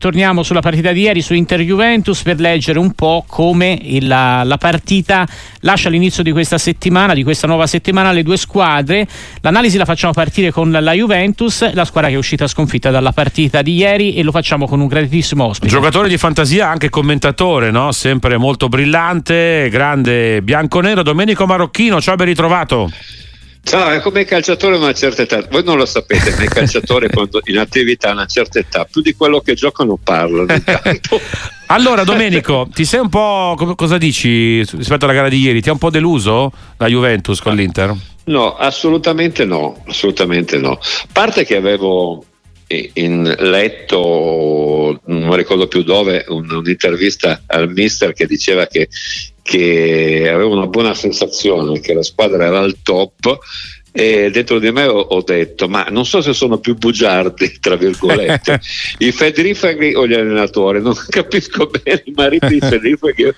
Torniamo sulla partita di ieri su Inter Juventus per leggere un po' come la, la, partita lascia l'inizio di questa settimana, di questa nuova settimana, le due squadre. L'analisi la facciamo partire con la Juventus, la squadra che è uscita sconfitta dalla partita di ieri e lo facciamo con un graditissimo ospite. Giocatore di fantasia, anche commentatore, no? sempre molto brillante, grande bianco-nero, Domenico Marocchino, ciao ben ritrovato. Ciao, è come i calciatori a una certa età. Voi non lo sapete, ma i calciatori quando in attività a una certa età, più di quello che giocano parlano. allora, Domenico, ti sei un po'. cosa dici rispetto alla gara di ieri? Ti ha un po' deluso la Juventus con l'Inter? No, assolutamente no, assolutamente no. A parte che avevo in letto, non ricordo più dove, un, un'intervista al mister che diceva che che avevo una buona sensazione che la squadra era al top e dentro di me ho, detto ma non so se sono più bugiardi tra virgolette. I Fedrifaghi o gli allenatori non capisco bene i mariti di Fedrifaghi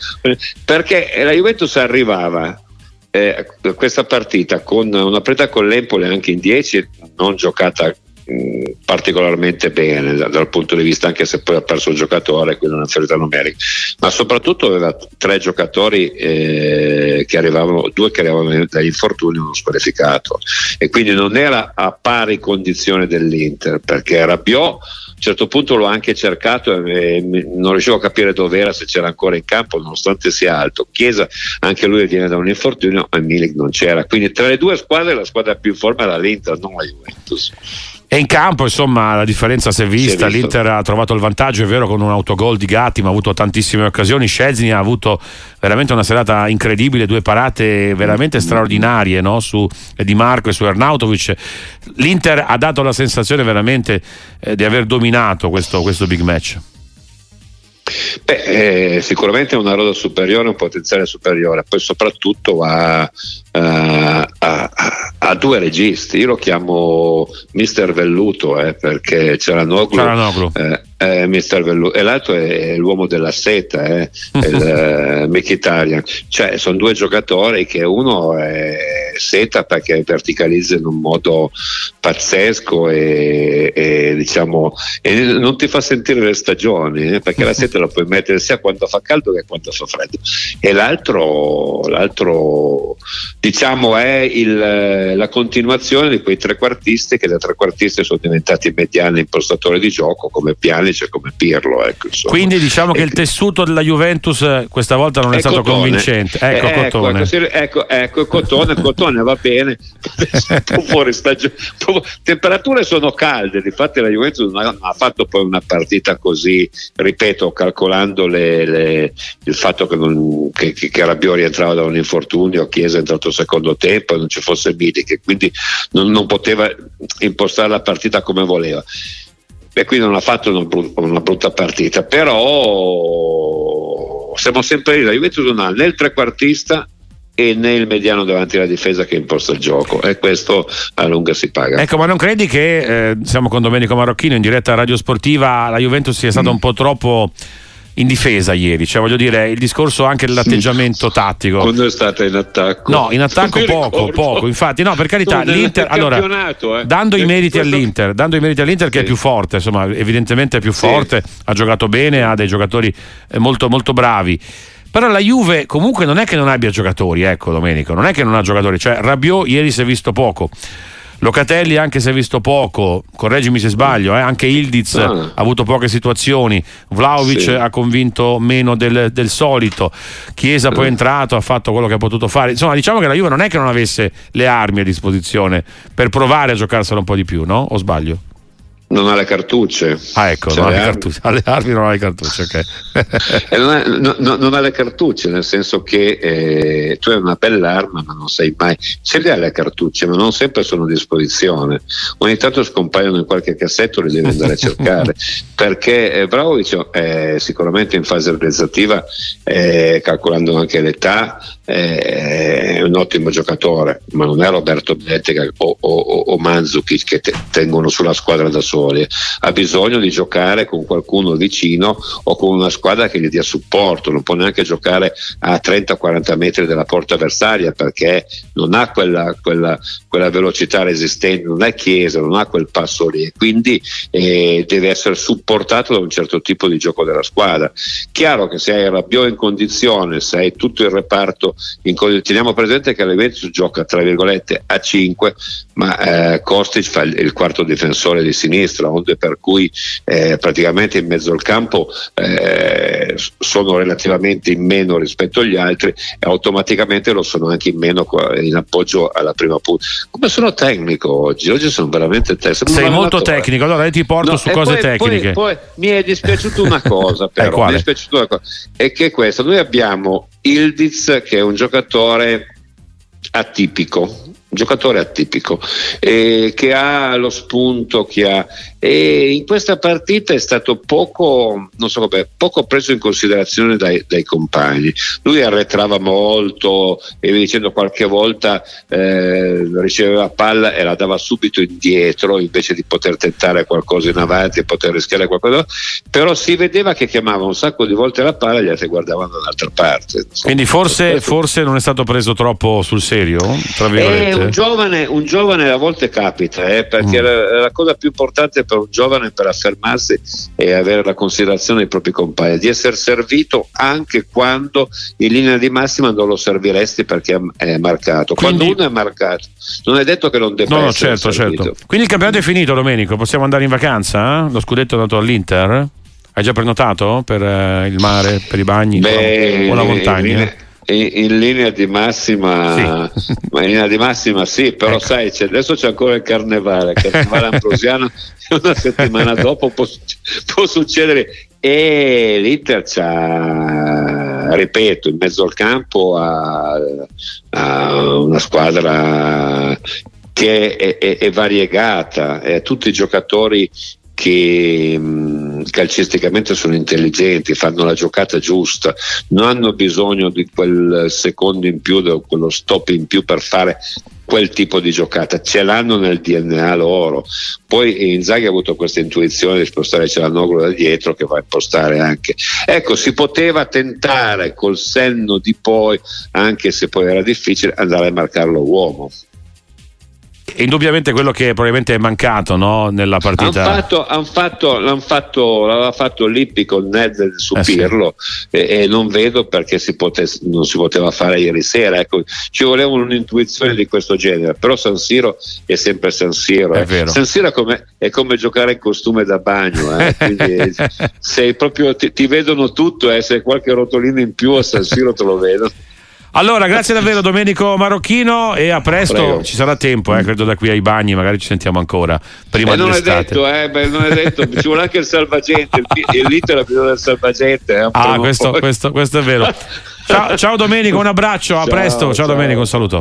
perché la Juventus arrivava eh, questa partita con una partita con l'Empoli anche in 10 non giocata particolarmente bene dal punto di vista anche se poi ha perso il giocatore quindi una ferita numerica ma soprattutto aveva tre giocatori eh, che arrivavano due che arrivavano dagli infortuni uno squalificato e quindi non era a pari condizione dell'Inter perché Rabiot a un certo punto l'ho anche cercato e non riuscivo a capire dove era, se c'era ancora in campo, nonostante sia alto. Chiesa, anche lui viene da un infortunio, e Milik non c'era. Quindi tra le due squadre la squadra più in forma era l'Inter, non la Juventus. E in campo, insomma, la differenza si è vista. Si è L'Inter ha trovato il vantaggio, è vero, con un autogol di Gatti, ma ha avuto tantissime occasioni. Scesni ha avuto veramente una serata incredibile, due parate veramente mm. straordinarie no? su Di Marco e su Ernautovic. L'Inter ha dato la sensazione veramente eh, di aver dominato questo, questo big match. Beh, eh, sicuramente una rosa superiore, un potenziale superiore, poi soprattutto ha, uh, ha, ha, due registi. Io lo chiamo Mister Velluto eh, perché c'era Noglu, eh, eh, Mister Velluto e l'altro è, l'uomo della seta, eh, il eh, Mkhitaryan. Cioè, sono due giocatori che uno è seta perché verticalizza in un modo pazzesco e, e diciamo e non ti fa sentire le stagioni eh, perché la seta la puoi mettere sia quando fa caldo che quando fa freddo e l'altro, l'altro diciamo è il, la continuazione di quei trequartisti che da trequartisti sono diventati mediani impostatori di gioco come Pianic e come Pirlo ecco, quindi diciamo e che il tessuto della Juventus eh, questa volta non è, è stato cotone. convincente ecco, eh, ecco, Cotone. Ecco, ecco, ecco Cotone, Cotone va bene. Fuori stagione. Temperature sono calde infatti la Juventus non ha, non ha, fatto poi una partita così ripeto calcolando le, le, il fatto che, non, che, che Rabiot rientrava da un infortunio Chiesa è entrato secondo tempo e non ci fosse Milik e quindi non, non poteva impostare la partita come voleva. E quindi non ha fatto una brutta, una brutta partita però siamo sempre lì la Juventus non ha né il trequartista e né il mediano davanti alla difesa che imposta il gioco e questo a lunga si paga. Ecco, ma non credi che eh, siamo con Domenico Marocchino in diretta Radio Sportiva, la Juventus sia stata mm. un po' troppo in difesa ieri, cioè voglio dire il discorso anche dell'atteggiamento tattico. Quando è stata in attacco? No, in attacco poco, poco, infatti no, per carità, no, l'Inter allora eh. dando i meriti questo... all'Inter, dando i meriti all'Inter sì. che è più forte, insomma, evidentemente è più forte, sì. ha giocato bene, ha dei giocatori eh, molto molto bravi. Però la Juve comunque non è che non abbia giocatori, ecco Domenico, non è che non ha giocatori, cioè Rabiot ieri si è visto poco. Locatelli anche se ha visto poco, correggimi se sbaglio, eh, anche Ildiz ah. ha avuto poche situazioni, Vlaovic sì. ha convinto meno del, del solito, Chiesa poi è entrato, ha fatto quello che ha potuto fare, insomma diciamo che la Juve non è che non avesse le armi a disposizione per provare a giocarsela un po' di più, no? O sbaglio? Non ha le cartucce. Ah, ecco, cioè, non ha le cartucce. Alle armi non ha le cartucce, ok. non, ha, no, non, ha, le cartucce, nel senso che eh, tu hai una bella arma, ma non sai mai. Ce le hai le cartucce, ma non sempre sono a disposizione. Ogni tanto scompaiono in qualche cassetto, le devi andare a cercare. perché eh, Bravovic è sicuramente in fase organizzativa, eh, calcolando anche l'età, è un ottimo giocatore, ma non è Roberto Bettega o, o, o Manzukic che te, tengono sulla squadra da soli. Ha bisogno di giocare con qualcuno vicino o con una squadra che gli dia supporto, non può neanche giocare a 30-40 metri dalla porta avversaria perché non ha quella, quella, quella velocità resistente, non è Chiesa, non ha quel passo lì, quindi eh, deve essere supportato da un certo tipo di gioco della squadra. Chiaro che se hai Rabiot in condizione, se hai tutto il reparto in condizione, teniamo presente che l'Eventus gioca tra virgolette a 5, ma eh, Kostic fa il, quarto difensore di sinistra, onde per cui eh, praticamente in mezzo al campo eh, sono relativamente in meno rispetto agli altri e automaticamente lo sono anche in meno in appoggio alla prima punta. Come sono tecnico oggi? Oggi sono veramente tecnico. Sei molto tecnico, allora io ti porto no, su cose poi, tecniche. Poi, poi, mi è dispiaciuta una cosa, però, mi è dispiaciuta una cosa, è che questo, noi abbiamo Ildiz che è un giocatore atipico, giocatore atipico eh, che ha lo spunto che ha e in questa partita è stato poco, so come, poco preso in considerazione dai, dai, compagni. Lui arretrava molto e dicendo qualche volta eh, riceveva palla e la dava subito indietro invece di poter tentare qualcosa in avanti e poter rischiare qualcosa. Però si vedeva che chiamava un sacco di volte la palla e gli altri guardavano dall'altra parte. Quindi forse, forse, non è stato preso troppo sul serio tra virgolette? un giovane, un giovane a volte capita, eh, perché mm. la, la, cosa più importante per un giovane per affermarsi è avere la considerazione dei propri compagni, di essere servito anche quando in linea di massima non lo serviresti perché è marcato. Quindi, quando uno è marcato, non è detto che non debba no, essere certo, certo. Quindi il campionato è finito, Domenico. Possiamo andare in vacanza? Lo scudetto è andato all'Inter? Hai già prenotato per eh, il mare, per i bagni Beh, o la montagna? Eh, in, linea di massima, sì. in linea di massima sì, però ecco. sai, c'è, adesso c'è ancora il carnevale, il carnevale ambrosiano una settimana dopo può, può, succedere e l'Inter c'ha, ripeto, in mezzo al campo ha, ha una squadra che è, è, è variegata, è tutti i giocatori che mh, calcisticamente sono intelligenti, fanno la giocata giusta, non hanno bisogno di quel secondo in più, di quello stop in più per fare quel tipo di giocata, ce l'hanno nel DNA loro. Poi Inzaghi ha avuto questa intuizione di spostare Celanoglu da dietro che va a impostare anche. Ecco, si poteva tentare col senno di poi, anche se poi era difficile, andare a marcarlo uomo indubbiamente quello che probabilmente è mancato no, nella partita. Hanno fatto, han fatto, l'hanno fatto, l'aveva fatto Lippi con Ned su eh Pirlo sì. e, e, non vedo perché si pote, non si poteva fare ieri sera. Ecco, ci voleva un'intuizione di questo genere, però San Siro è sempre San Siro. Eh. San Siro è come, è come, giocare in costume da bagno, eh. Quindi, sei proprio, ti, ti vedono tutto, eh. se qualche rotolino in più a San Siro te lo vedo. Allora, grazie davvero Domenico Marocchino e a presto. Prego. Ci sarà tempo, eh, credo da qui ai bagni, magari ci sentiamo ancora. Prima eh, non è detto, eh, beh, non è detto, ci vuole anche il salvagente, il, l'iter ha bisogno del salvagente. Eh, ah, questo, questo, questo, è vero. Ciao, ciao Domenico, un abbraccio, a ciao, presto. Ciao, ciao Domenico, un saluto.